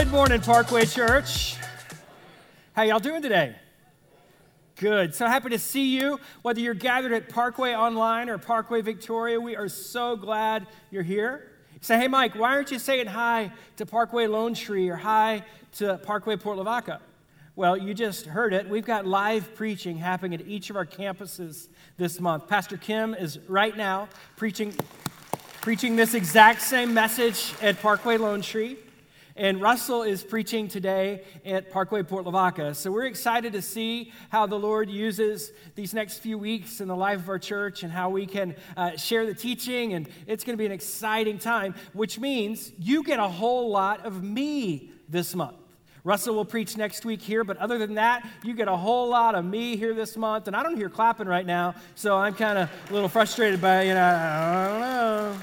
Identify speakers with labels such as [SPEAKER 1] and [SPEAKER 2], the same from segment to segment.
[SPEAKER 1] Good morning, Parkway Church. How y'all doing today? Good. So happy to see you. Whether you're gathered at Parkway Online or Parkway Victoria, we are so glad you're here. Say, hey, Mike, why aren't you saying hi to Parkway Lone Tree or hi to Parkway Port Lavaca? Well, you just heard it. We've got live preaching happening at each of our campuses this month. Pastor Kim is right now preaching, preaching this exact same message at Parkway Lone Tree. And Russell is preaching today at Parkway Port Lavaca. So we're excited to see how the Lord uses these next few weeks in the life of our church and how we can uh, share the teaching. And it's going to be an exciting time, which means you get a whole lot of me this month. Russell will preach next week here, but other than that, you get a whole lot of me here this month. And I don't hear clapping right now, so I'm kind of a little frustrated by, you know, I don't know.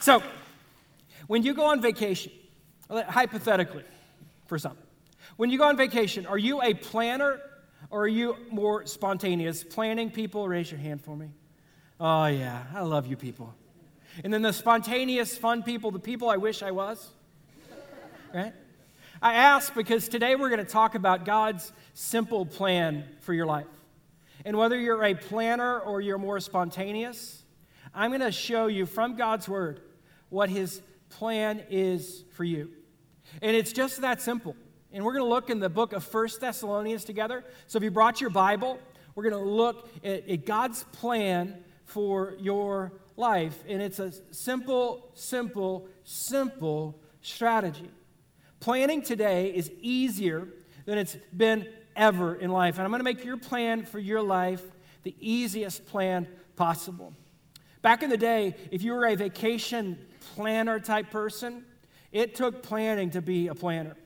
[SPEAKER 1] So, when you go on vacation, hypothetically, for some, when you go on vacation, are you a planner or are you more spontaneous? Planning people, raise your hand for me. Oh, yeah, I love you people. And then the spontaneous, fun people, the people I wish I was, right? I ask because today we're going to talk about God's simple plan for your life. And whether you're a planner or you're more spontaneous, I'm going to show you from God's Word what His plan is for you. And it's just that simple. And we're going to look in the book of First Thessalonians together. So if you brought your Bible, we're going to look at, at God's plan for your life. And it's a simple, simple, simple strategy. Planning today is easier than it's been ever in life. And I'm going to make your plan for your life the easiest plan possible. Back in the day, if you were a vacation planner type person, it took planning to be a planner.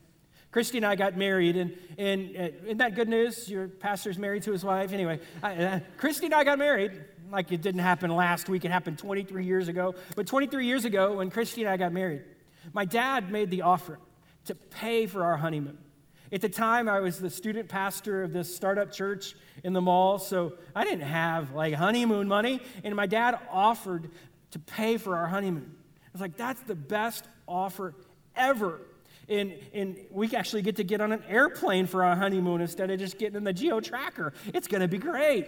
[SPEAKER 1] Christy and I got married, and, and uh, isn't that good news? Your pastor's married to his wife. Anyway, I, uh, Christy and I got married. Like it didn't happen last week, it happened 23 years ago. But 23 years ago, when Christy and I got married, my dad made the offer to pay for our honeymoon. At the time, I was the student pastor of this startup church in the mall, so I didn't have like honeymoon money, and my dad offered to pay for our honeymoon. I was like, that's the best offer ever. And, and we actually get to get on an airplane for our honeymoon instead of just getting in the Geo Tracker. It's going to be great.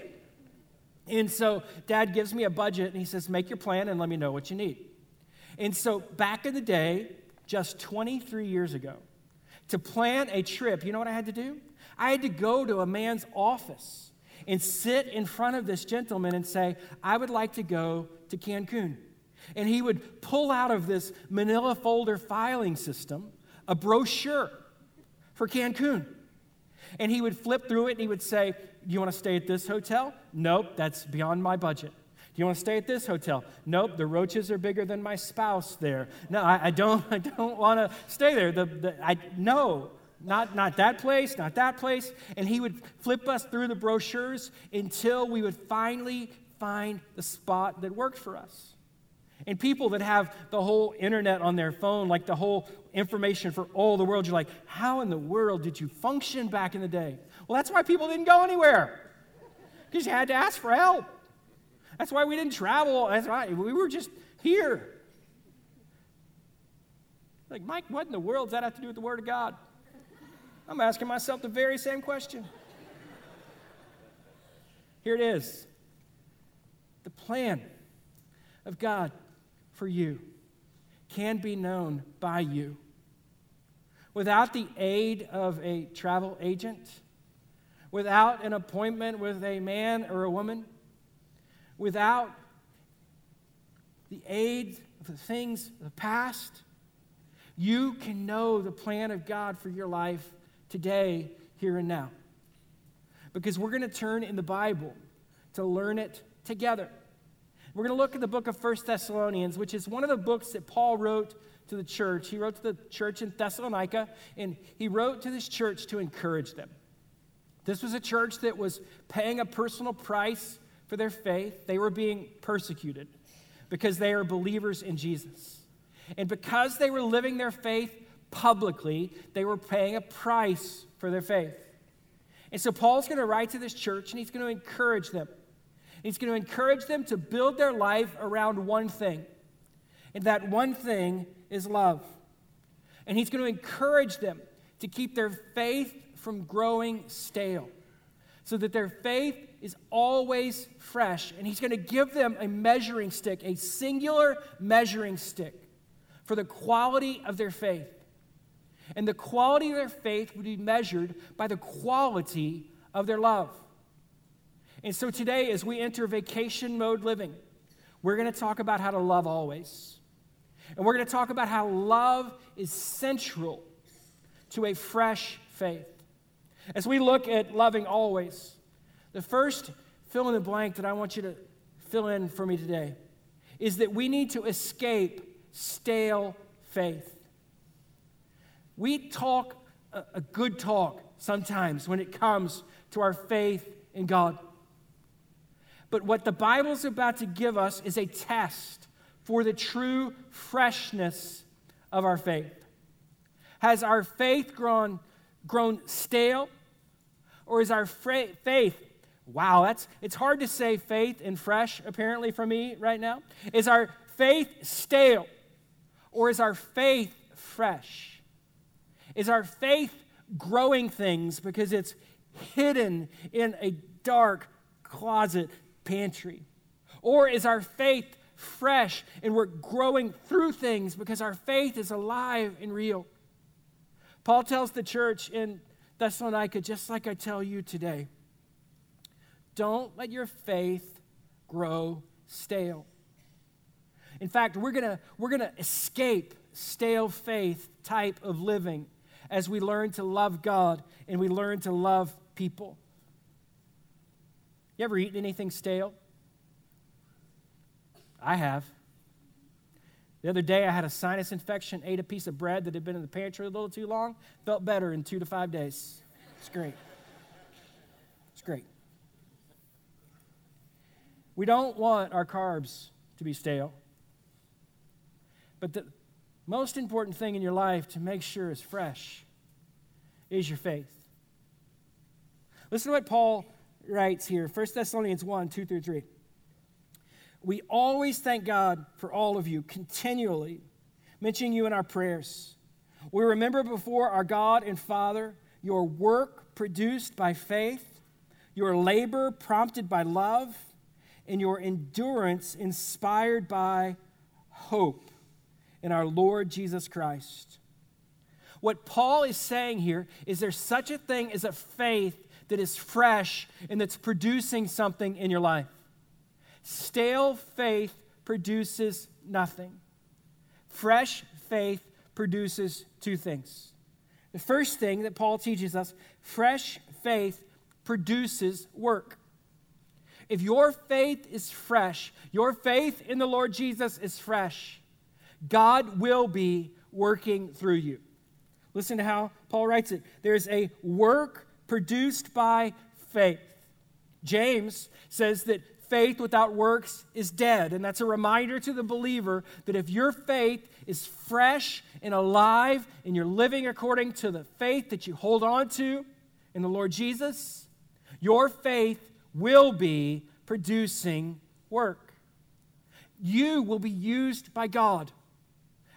[SPEAKER 1] And so dad gives me a budget and he says, Make your plan and let me know what you need. And so back in the day, just 23 years ago, to plan a trip, you know what I had to do? I had to go to a man's office and sit in front of this gentleman and say, I would like to go to Cancun. And he would pull out of this manila folder filing system a brochure for Cancun. And he would flip through it and he would say, Do you want to stay at this hotel? Nope, that's beyond my budget. Do you want to stay at this hotel? Nope, the roaches are bigger than my spouse there. No, I, I don't, I don't want to stay there. The, the, I, no, not, not that place, not that place. And he would flip us through the brochures until we would finally find the spot that worked for us. And people that have the whole internet on their phone, like the whole information for all the world, you're like, how in the world did you function back in the day? Well, that's why people didn't go anywhere, because you had to ask for help. That's why we didn't travel. That's why We were just here. Like, Mike, what in the world does that have to do with the Word of God? I'm asking myself the very same question. Here it is the plan of God for you can be known by you. Without the aid of a travel agent, without an appointment with a man or a woman, without the aid of the things of the past, you can know the plan of God for your life today, here and now. Because we're going to turn in the Bible to learn it together. We're going to look at the book of First Thessalonians, which is one of the books that Paul wrote to the church. He wrote to the church in Thessalonica, and he wrote to this church to encourage them. This was a church that was paying a personal price for their faith. They were being persecuted because they are believers in Jesus. And because they were living their faith publicly, they were paying a price for their faith. And so Paul's going to write to this church and he's going to encourage them. He's going to encourage them to build their life around one thing. And that one thing is love. And he's going to encourage them to keep their faith from growing stale so that their faith is always fresh. And he's going to give them a measuring stick, a singular measuring stick for the quality of their faith. And the quality of their faith would be measured by the quality of their love. And so today, as we enter vacation mode living, we're going to talk about how to love always. And we're going to talk about how love is central to a fresh faith. As we look at loving always, the first fill in the blank that I want you to fill in for me today is that we need to escape stale faith. We talk a, good talk sometimes when it comes to our faith in God. But what the Bible's about to give us is a test for the true freshness of our faith. Has our faith grown, grown stale? Or is our fra- faith, wow, that's, it's hard to say faith and fresh apparently for me right now. Is our faith stale? Or is our faith fresh? Is our faith growing things because it's hidden in a dark closet pantry? Or is our faith fresh and we're growing through things because our faith is alive and real? Paul tells the church in Thessalonica, just like I tell you today, don't let your faith grow stale. In fact, we're going we're going to escape stale faith type of living as we learn to love God and we learn to love people. You ever eaten anything stale? I have. The other day, I had a sinus infection, ate a piece of bread that had been in the pantry a little too long, felt better in two to five days. It's great. It's great. We don't want our carbs to be stale. But the most important thing in your life to make sure is fresh is your faith. Listen to what Paul writes here 1 Thessalonians 1 2 through 3. We always thank God for all of you, continually mentioning you in our prayers. We remember before our God and Father your work produced by faith, your labor prompted by love, and your endurance inspired by hope in our Lord Jesus Christ. What Paul is saying here is there such a thing as a faith that is fresh and that's producing something in your life. Stale faith produces nothing. Fresh faith produces two things. The first thing that Paul teaches us fresh faith produces work. If your faith is fresh, your faith in the Lord Jesus is fresh, God will be working through you. Listen to how Paul writes it. There's a work produced by faith. James says that faith without works is dead. And that's a reminder to the believer that if your faith is fresh and alive and you're living according to the faith that you hold on to in the Lord Jesus, your faith will be producing work. You will be used by God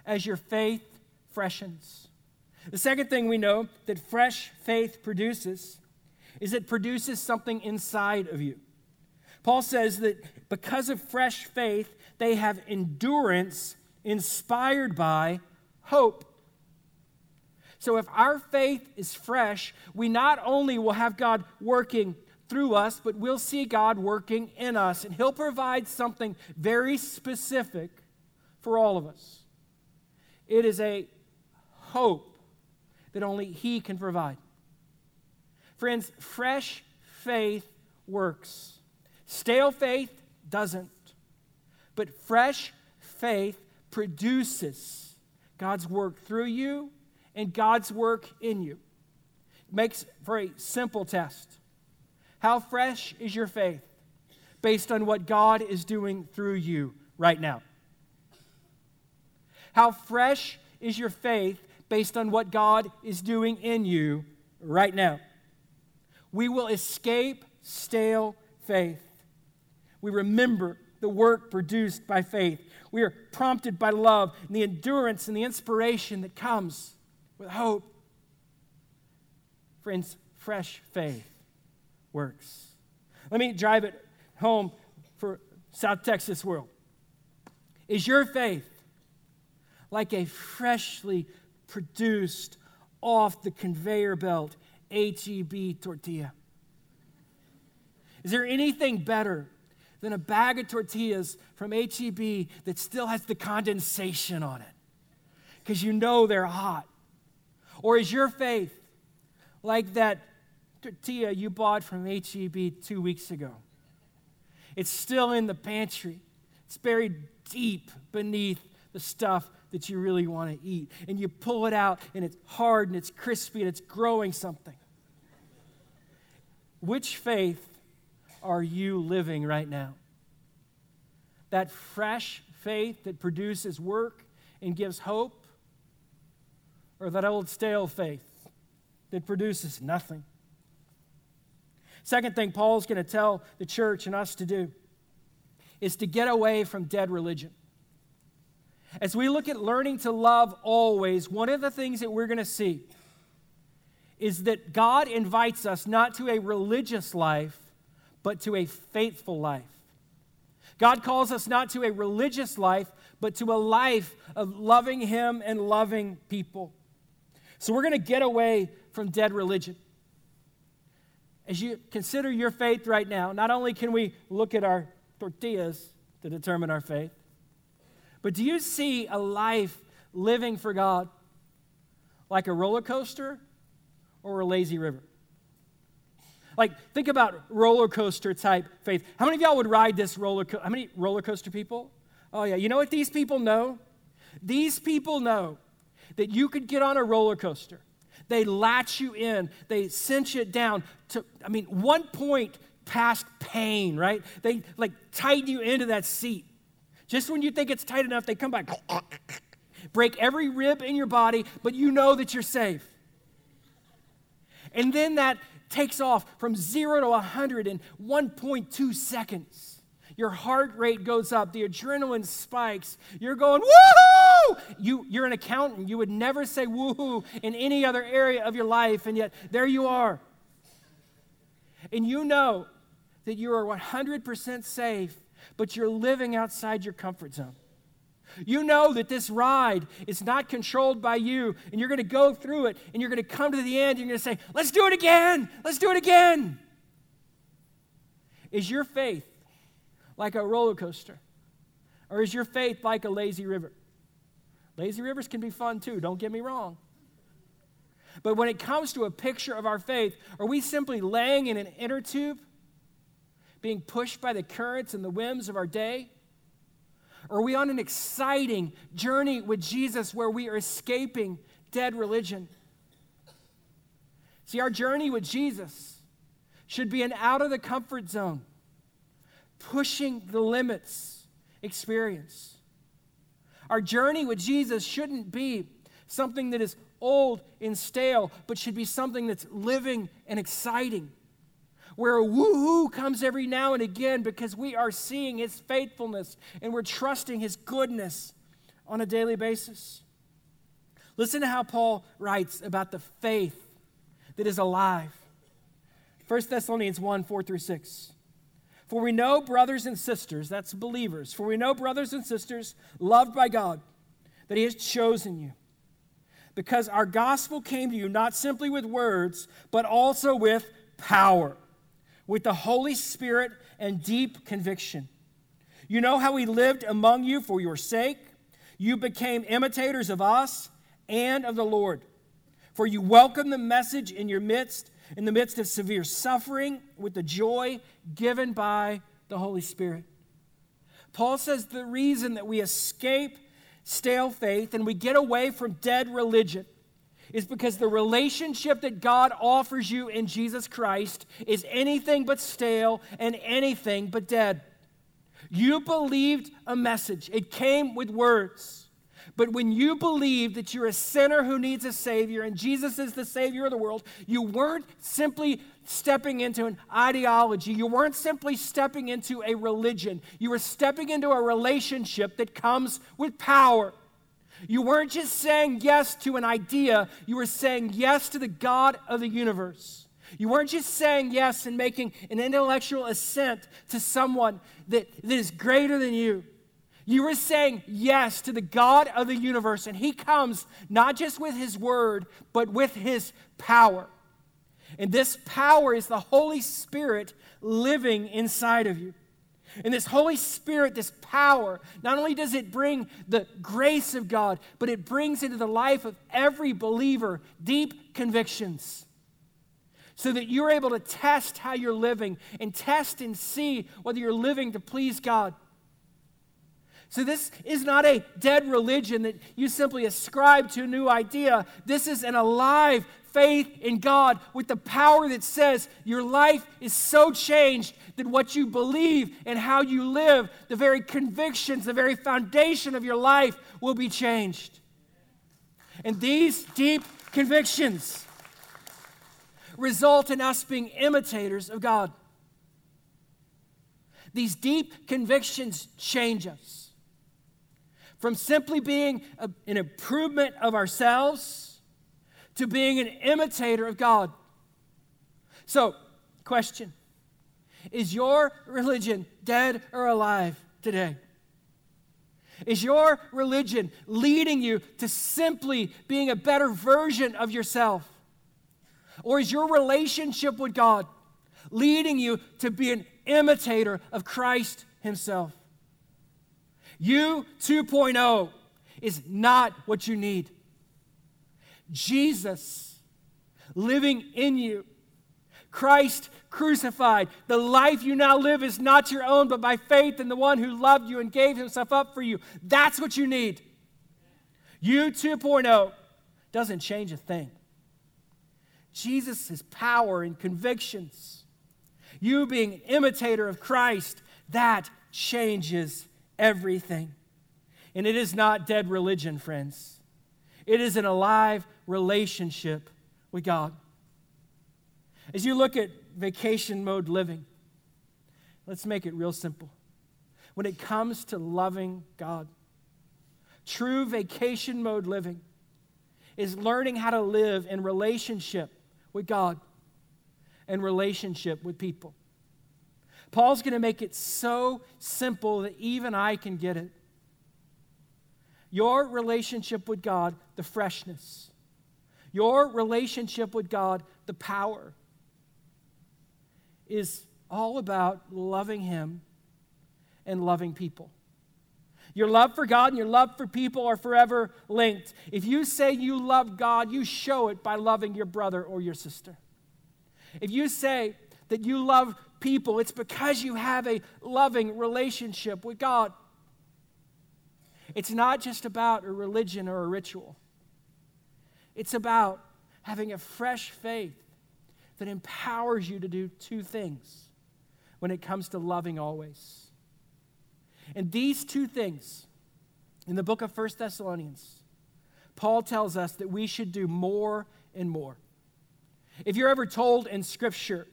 [SPEAKER 1] as your faith freshens. The second thing we know that fresh faith produces is it produces something inside of you. Paul says that because of fresh faith, they have endurance inspired by hope. So if our faith is fresh, we not only will have God working through us, but we'll see God working in us, and He'll provide something very specific for all of us. It is a hope that only He can provide. Friends, fresh faith works. Stale faith doesn't. But fresh faith produces God's work through you and God's work in you. It makes for a simple test. How fresh is your faith based on what God is doing through you right now? How fresh is your faith based on what God is doing in you right now? We will escape stale faith we remember the work produced by faith. We are prompted by love and the endurance and the inspiration that comes with hope. Friends, fresh faith works. Let me drive it home for South Texas world. Is your faith like a freshly produced off the conveyor belt HEB tortilla? Is there anything better than a bag of tortillas from HEB that still has the condensation on it? Because you know they're hot. Or is your faith like that tortilla you bought from HEB two weeks ago? It's still in the pantry, it's buried deep beneath the stuff that you really want to eat. And you pull it out, and it's hard and it's crispy and it's growing something. Which faith are you living right now? That fresh faith that produces work and gives hope? Or that old stale faith that produces nothing? Second thing Paul's going to tell the church and us to do is to get away from dead religion. As we look at learning to love always, one of the things that we're going to see is that God invites us not to a religious life, but to a faithful life. God calls us not to a religious life, but to a life of loving Him and loving people. So we're going to get away from dead religion. As you consider your faith right now, not only can we look at our tortillas to determine our faith, but do you see a life living for God like a roller coaster or a lazy river? Like, think about roller coaster type faith. How many of y'all would ride this roller coaster? How many roller coaster people? Oh, yeah. You know what these people know? These people know that you could get on a roller coaster. They latch you in, they cinch it down to, I mean, one point past pain, right? They like tighten you into that seat. Just when you think it's tight enough, they come back, break every rib in your body, but you know that you're safe. And then that takes off from zero to 100 in 1.2 seconds. Your heart rate goes up, the adrenaline spikes. You're going, woohoo! You, you're an accountant. You would never say woohoo in any other area of your life, and yet there you are. And you know that you are 100% safe, but you're living outside your comfort zone. You know that this ride is not controlled by you, and you're going to go through it, and you're going to come to the end, and you're going to say, Let's do it again! Let's do it again! Is your faith like a roller coaster? Or is your faith like a lazy river? Lazy rivers can be fun too, don't get me wrong. But when it comes to a picture of our faith, are we simply laying in an inner tube, being pushed by the currents and the whims of our day? Are we on an exciting journey with Jesus where we are escaping dead religion? See, our journey with Jesus should be an out of the comfort zone, pushing the limits experience. Our journey with Jesus shouldn't be something that is old and stale, but should be something that's living and exciting where a woohoo comes every now and again because we are seeing his faithfulness and we're trusting his goodness on a daily basis. Listen to how Paul writes about the faith that is alive. 1 Thessalonians 1 4 through 6. For we know, brothers and sisters, that's believers, for we know, brothers and sisters, loved by God, that He has chosen you. Because our gospel came to you not simply with words, but also with power with the Holy Spirit and deep conviction. You know how we lived among you for your sake. You became imitators of us and of the Lord. For you welcomed the message in your midst, in the midst of severe suffering, with the joy given by the Holy Spirit. Paul says the reason that we escape stale faith and we get away from dead religion is because the relationship that God offers you in Jesus Christ is anything but stale and anything but dead. You believed a message, it came with words. But when you believe that you're a sinner who needs a Savior and Jesus is the Savior of the world, you weren't simply stepping into an ideology. You weren't simply stepping into a religion. You were stepping into a relationship that comes with power You weren't just saying yes to an idea, you were saying yes to the God of the universe. You weren't just saying yes and making an intellectual assent to someone that, that is greater than you. You were saying yes to the God of the universe, and He comes not just with His word, but with His power. And this power is the Holy Spirit living inside of you. And this Holy Spirit, this power, not only does it bring the grace of God, but it brings into the life of every believer deep convictions. So that you're able to test how you're living and test and see whether you're living to please God. So, this is not a dead religion that you simply ascribe to a new idea. This is an alive faith in God with the power that says your life is so changed that what you believe and how you live, the very convictions, the very foundation of your life will be changed. And these deep convictions result in us being imitators of God. These deep convictions change us from simply being a, an improvement of ourselves to being an imitator of God. So, question Is your religion dead or alive today? Is your religion leading you to simply being a better version of yourself? Or is your relationship with God leading you to be an imitator of Christ Himself? You 2.0 is not what you need. Jesus living in you. Christ crucified. The life you now live is not your own, but by faith in the one who loved you and gave himself up for you. That's what you need. You 2.0 doesn't change a thing. Jesus' power and convictions, you being an imitator of Christ, that changes everything. And it is not dead religion, friends. It is an alive relationship with God. As you look at vacation mode living, let's make it real simple. When it comes to loving God, true vacation mode living is learning how to live in relationship with God and relationship with people. Paul's going to make it so simple that even I can get it. Your relationship with God, the freshness. Your relationship with God, the power, is all about loving Him and loving people. Your love for God and your love for people are forever linked. If you say you love God, you show it by loving your brother or your sister. If you say that you love people, it's because you have a loving relationship with God. It's not just about a religion or a ritual, it's about having a fresh faith that empowers you to do two things when it comes to loving always. And these two things, in the book of First Thessalonians, Paul tells us that we should do more and more. If you're ever told in Scripture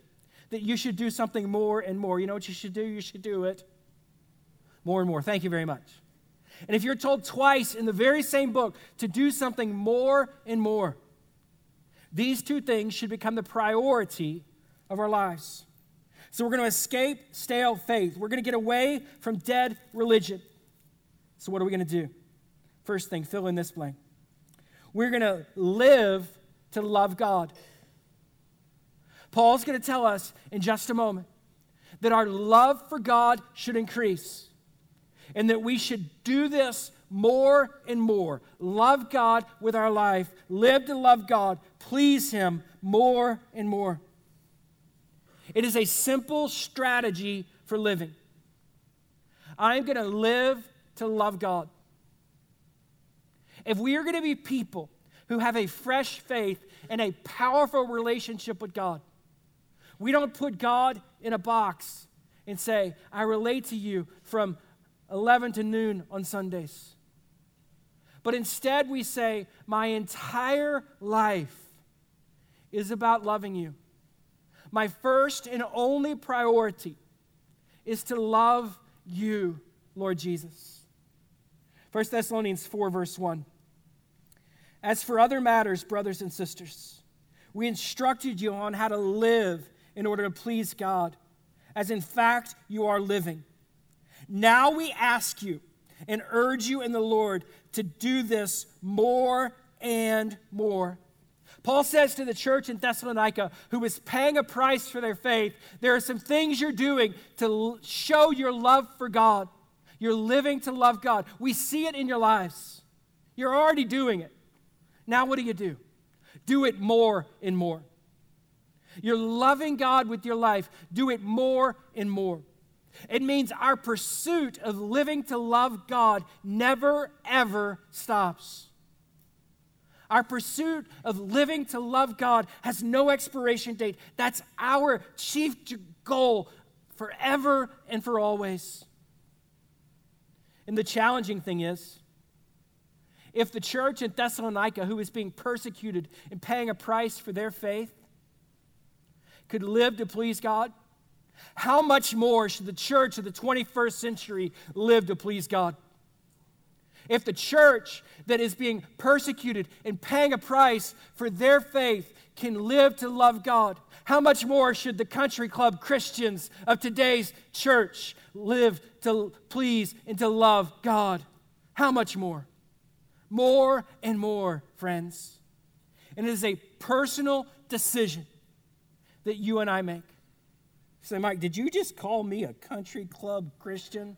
[SPEAKER 1] that you should do something more and more, you know what you should do? You should do it more and more. Thank you very much. And if you're told twice in the very same book to do something more and more, these two things should become the priority of our lives. So we're going to escape stale faith. We're going to get away from dead religion. So, what are we going to do? First thing, fill in this blank. We're going to live to love God. Paul's going to tell us in just a moment that our love for God should increase and that we should do this more and more. Love God with our life, live to love God, please Him more and more. It is a simple strategy for living. I'm going to live to love God. If we are going to be people who have a fresh faith and a powerful relationship with God, we don't put God in a box and say, I relate to you from 11 to noon on Sundays. But instead, we say, My entire life is about loving you. My first and only priority is to love you, Lord Jesus. 1 Thessalonians 4, verse 1. As for other matters, brothers and sisters, we instructed you on how to live in order to please God, as in fact you are living. Now we ask you and urge you in the Lord to do this more and more. Paul says to the church in Thessalonica, who was paying a price for their faith, there are some things you're doing to show your love for God. You're living to love God. We see it in your lives. You're already doing it. Now, what do you do? Do it more and more. You're loving God with your life. Do it more and more. It means our pursuit of living to love God never, ever stops. Our pursuit of living to love God has no expiration date. That's our chief goal forever and for always. And the challenging thing is, if the church in Thessalonica, who is being persecuted and paying a price for their faith, could live to please God, how much more should the church of the 21st century live to please God? If the church that is being persecuted and paying a price for their faith can live to love God, how much more should the country club Christians of today's church live to please and to love God. How much more? More and more, friends. And it is a personal decision that you and I make. Say, Mike, did you just call me a country club Christian?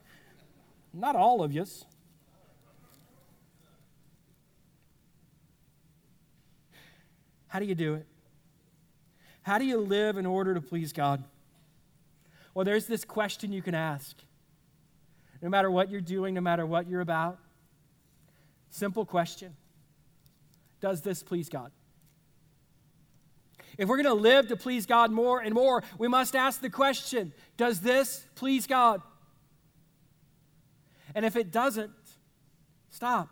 [SPEAKER 1] Not all of yous. How do you do it? How do you live in order to please God? Well, there's this question you can ask. No matter what you're doing, no matter what you're about, simple question Does this please God? If we're going to live to please God more and more, we must ask the question Does this please God? And if it doesn't, stop.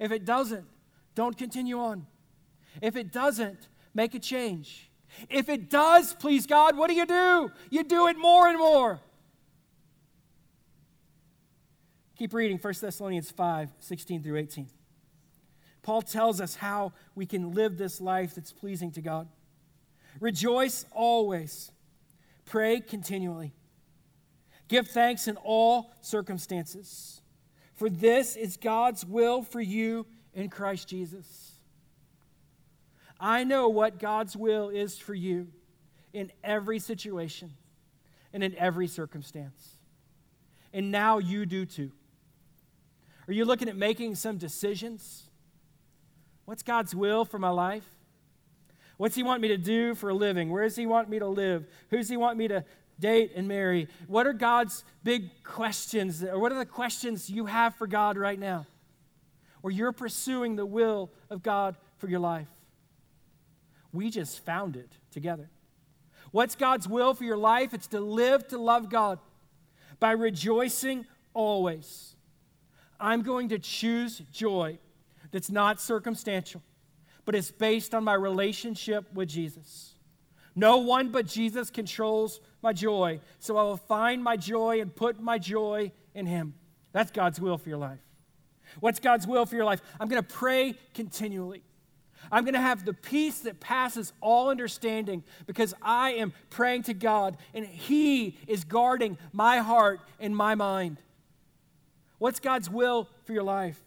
[SPEAKER 1] If it doesn't, don't continue on. If it doesn't, make a change. If it does please God, what do you do? You do it more and more. Keep reading 1 Thessalonians 5 16 through 18. Paul tells us how we can live this life that's pleasing to God. Rejoice always, pray continually, give thanks in all circumstances, for this is God's will for you in Christ Jesus. I know what God's will is for you in every situation and in every circumstance. And now you do too. Are you looking at making some decisions? What's God's will for my life? What's He want me to do for a living? Where does He want me to live? Who does He want me to date and marry? What are God's big questions? Or what are the questions you have for God right now? Or you're pursuing the will of God for your life? We just found it together. What's God's will for your life? It's to live to love God by rejoicing always. I'm going to choose joy that's not circumstantial, but it's based on my relationship with Jesus. No one but Jesus controls my joy, so I will find my joy and put my joy in Him. That's God's will for your life. What's God's will for your life? I'm going to pray continually. I'm going to have the peace that passes all understanding because I am praying to God and He is guarding my heart and my mind. What's God's will for your life?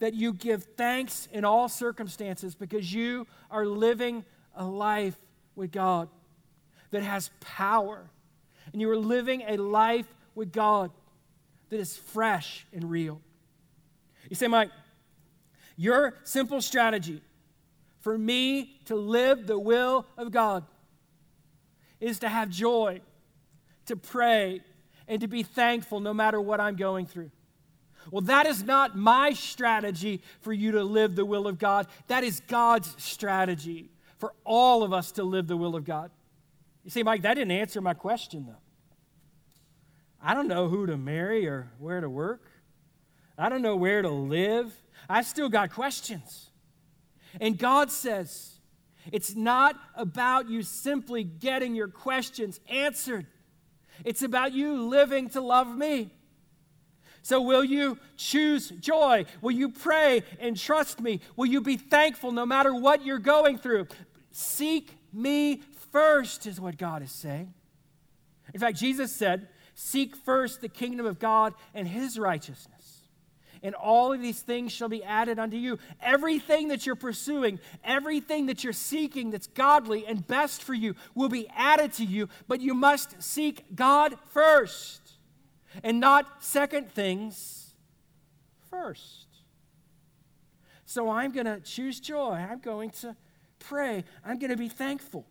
[SPEAKER 1] That you give thanks in all circumstances because you are living a life with God that has power. And you are living a life with God that is fresh and real. You say, Mike, your simple strategy for me to live the will of God is to have joy, to pray, and to be thankful no matter what I'm going through. Well, that is not my strategy for you to live the will of God. That is God's strategy for all of us to live the will of God. You see, Mike, that didn't answer my question, though. I don't know who to marry or where to work. I don't know where to live. I've still got questions. And God says, it's not about you simply getting your questions answered, it's about you living to love me. So, will you choose joy? Will you pray and trust me? Will you be thankful no matter what you're going through? Seek me first, is what God is saying. In fact, Jesus said, Seek first the kingdom of God and his righteousness. And all of these things shall be added unto you. Everything that you're pursuing, everything that you're seeking that's godly and best for you will be added to you, but you must seek God first and not second things first. So I'm going to choose joy. I'm going to pray. I'm going to be thankful.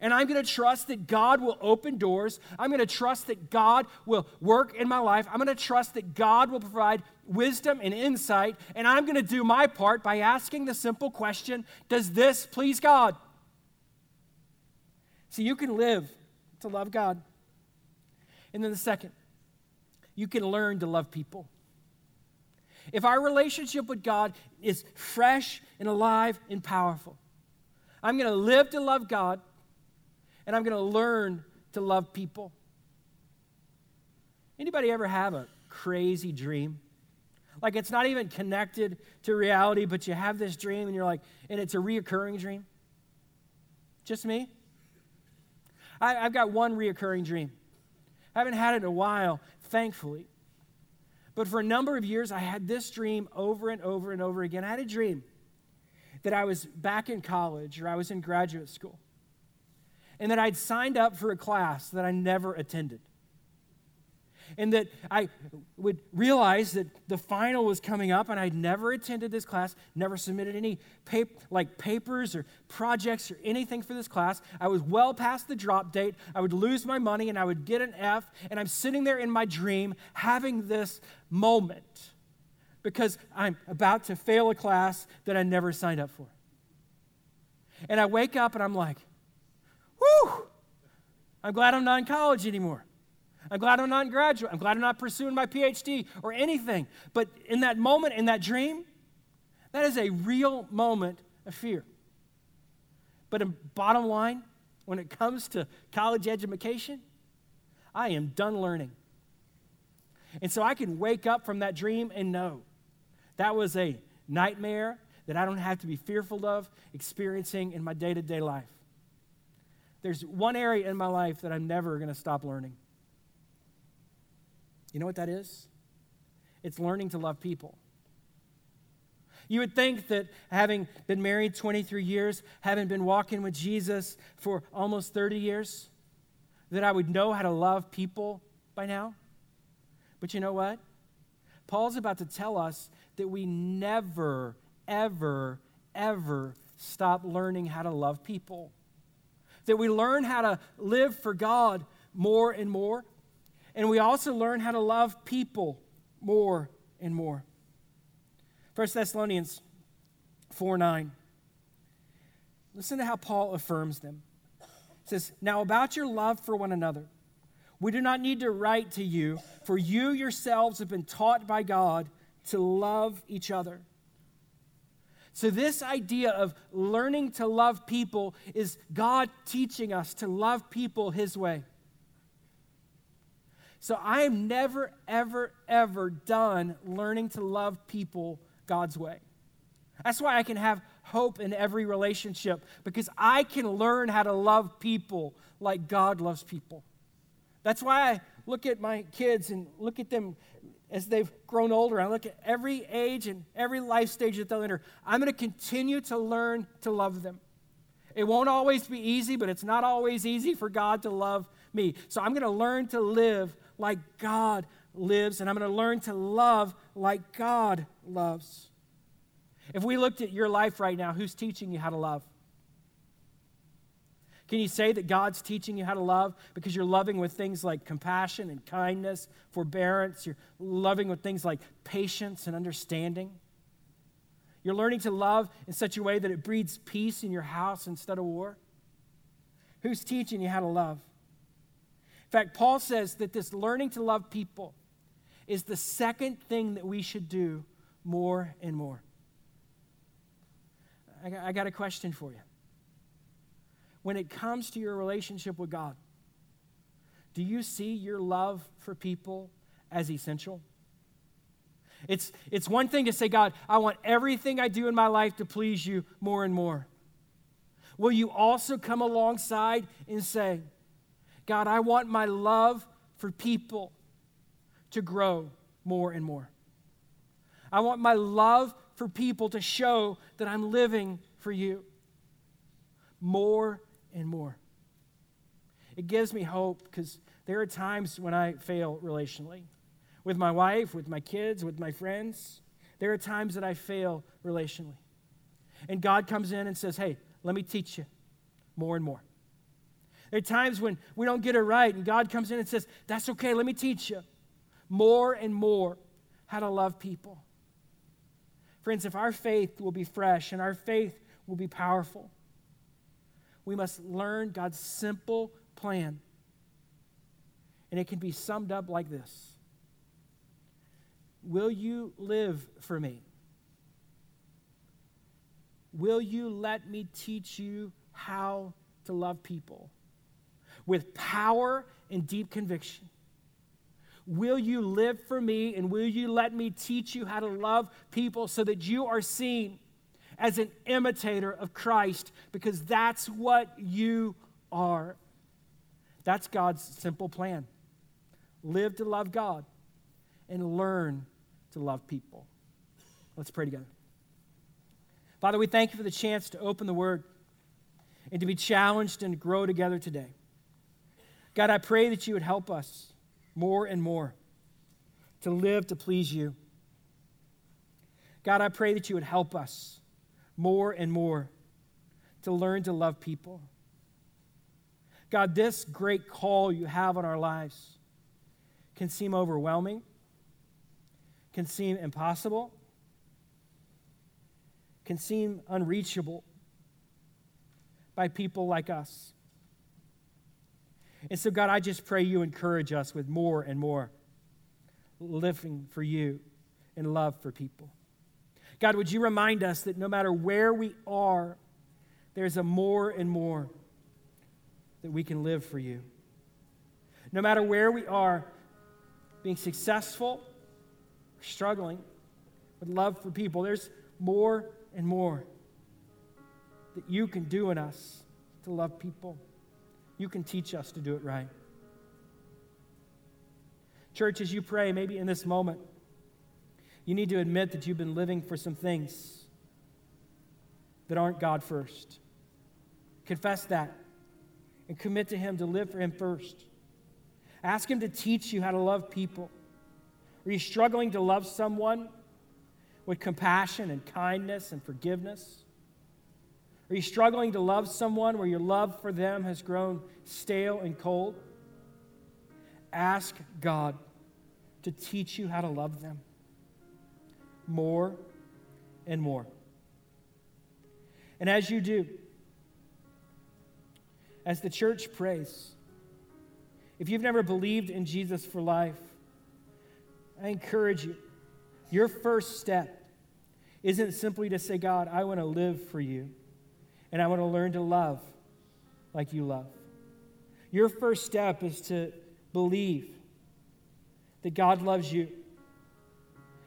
[SPEAKER 1] And I'm going to trust that God will open doors. I'm going to trust that God will work in my life. I'm going to trust that God will provide wisdom and insight. And I'm going to do my part by asking the simple question Does this please God? See, you can live to love God. And then the second, you can learn to love people. If our relationship with God is fresh and alive and powerful, I'm going to live to love God and I'm going to learn to love people. Anybody ever have a crazy dream? Like it's not even connected to reality, but you have this dream and you're like, and it's a reoccurring dream? Just me? I, have got one reoccurring dream. I haven't had it in a while, thankfully. But for a number of years, I had this dream over and over and over again. I had a dream that I was back in college or I was in graduate school and that I'd signed up for a class that I never attended and that I would realize that the final was coming up and I'd never attended this class, never submitted any pap- like papers or projects or anything for this class. I was well past the drop date. I would lose my money and I would get an F and I'm sitting there in my dream having this moment because I'm about to fail a class that I never signed up for. And I wake up and I'm like, whew, I'm glad I'm not in college anymore. I'm glad I'm not in graduate. I'm glad I'm not pursuing my PhD or anything. But in that moment, in that dream, that is a real moment of fear. But in bottom line, when it comes to college education, I am done learning. And so I can wake up from that dream and know that was a nightmare that I don't have to be fearful of experiencing in my day to day life. There's one area in my life that I'm never going to stop learning. You know what that is? It's learning to love people. You would think that having been married 23 years, having been walking with Jesus for almost 30 years, that I would know how to love people by now. But you know what? Paul's about to tell us that we never, ever, ever stop learning how to love people. That we learn how to live for God more and more and we also learn how to love people more and more. 1 Thessalonians 4 9. Listen to how Paul affirms them. It says, Now about your love for one another, we do not need to write to you, for you yourselves have been taught by God to love each other. So, this idea of learning to love people is God teaching us to love people His way. So I am never, ever, ever done learning to love people God's way. That's why I can have hope in every relationship because I can learn how to love people like God loves people. That's why I look at my kids and look at them as they've grown older. I look at every age and every life stage that they'll enter. I'm going to continue to learn to love them. It won't always be easy, but it's not always easy for God to love me. So I'm going to learn to live like God lives, and I'm going to learn to love like God loves. If we looked at your life right now, who's teaching you how to love? Can you say that God's teaching you how to love because you're loving with things like compassion and kindness, forbearance? You're loving with things like patience and understanding? You're learning to love in such a way that it breeds peace in your house instead of war? Who's teaching you how to love? In fact, Paul says that this learning to love people is the second thing that we should do more and more. I got, I got a question for you. When it comes to your relationship with God, do you see your love for people as essential? It's, it's one thing to say, God, I want everything I do in my life to please you more and more. Will you also come alongside and say, God, I want my love for people to grow more and more? I want my love for people to show that I'm living for you more and more. It gives me hope because there are times when I fail relationally with my wife, with my kids, with my friends. There are times that I fail relationally. And God comes in and says, Hey, let me teach you more and more. There are times when we don't get it right, and God comes in and says, That's okay, let me teach you more and more how to love people. Friends, if our faith will be fresh and our faith will be powerful, we must learn God's simple plan. And it can be summed up like this Will you live for me? Will you let me teach you how to love people with power and deep conviction? Will you live for me and will you let me teach you how to love people so that you are seen as an imitator of Christ? Because that's what you are. That's God's simple plan. Live to love God and learn to love people. Let's pray together. Father, we thank you for the chance to open the Word and to be challenged and grow together today. God, I pray that you would help us more and more to live to please you. God, I pray that you would help us more and more to learn to love people. God, this great call you have on our lives can seem overwhelming, can seem impossible, can seem unreachable by people like us. And so, God, I just pray you encourage us with more and more living for you and love for people. God, would you remind us that no matter where we are, there's a more and more that we can live for you. No matter where we are, being successful, struggling, with love for people, there's more and more that you can do in us to love people you can teach us to do it right. Church, as you pray, maybe in this moment, you need to admit that you've been living for some things that aren't God first. Confess that and commit to Him to live for Him first. Ask Him to teach you how to love people. Are you struggling to love someone with compassion and kindness and forgiveness? Are you struggling to love someone where your love for them has grown stale and cold? Ask God to teach you how to love them more and more. And as you do, as the church prays, if you've never believed in Jesus for life, I encourage you. Your first step isn't simply to say, God, I want to live for you and I want to learn to love like you love. Your first step is to believe that God loves you,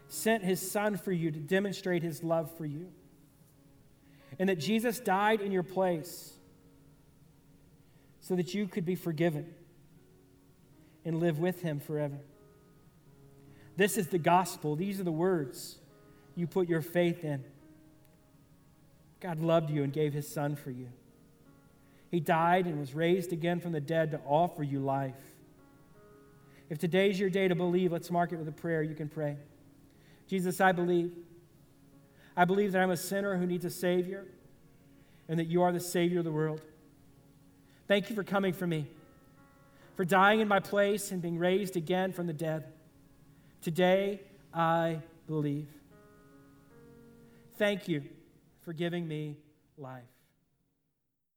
[SPEAKER 1] sent his son for you to demonstrate his love for you, and that Jesus died in your place so that you could be forgiven and live with him forever. This is the gospel. These are the words you put your faith in. God loved you and gave his son for you. He died and was raised again from the dead to offer you life. If today's your day to believe, let's mark it with a prayer. You can pray. Jesus, I believe. I believe that I'm a sinner who needs a Savior and that you are the Savior of the world. Thank you for coming for me, for dying in my place and being raised again from the dead. Today, I believe. Thank you for giving me life.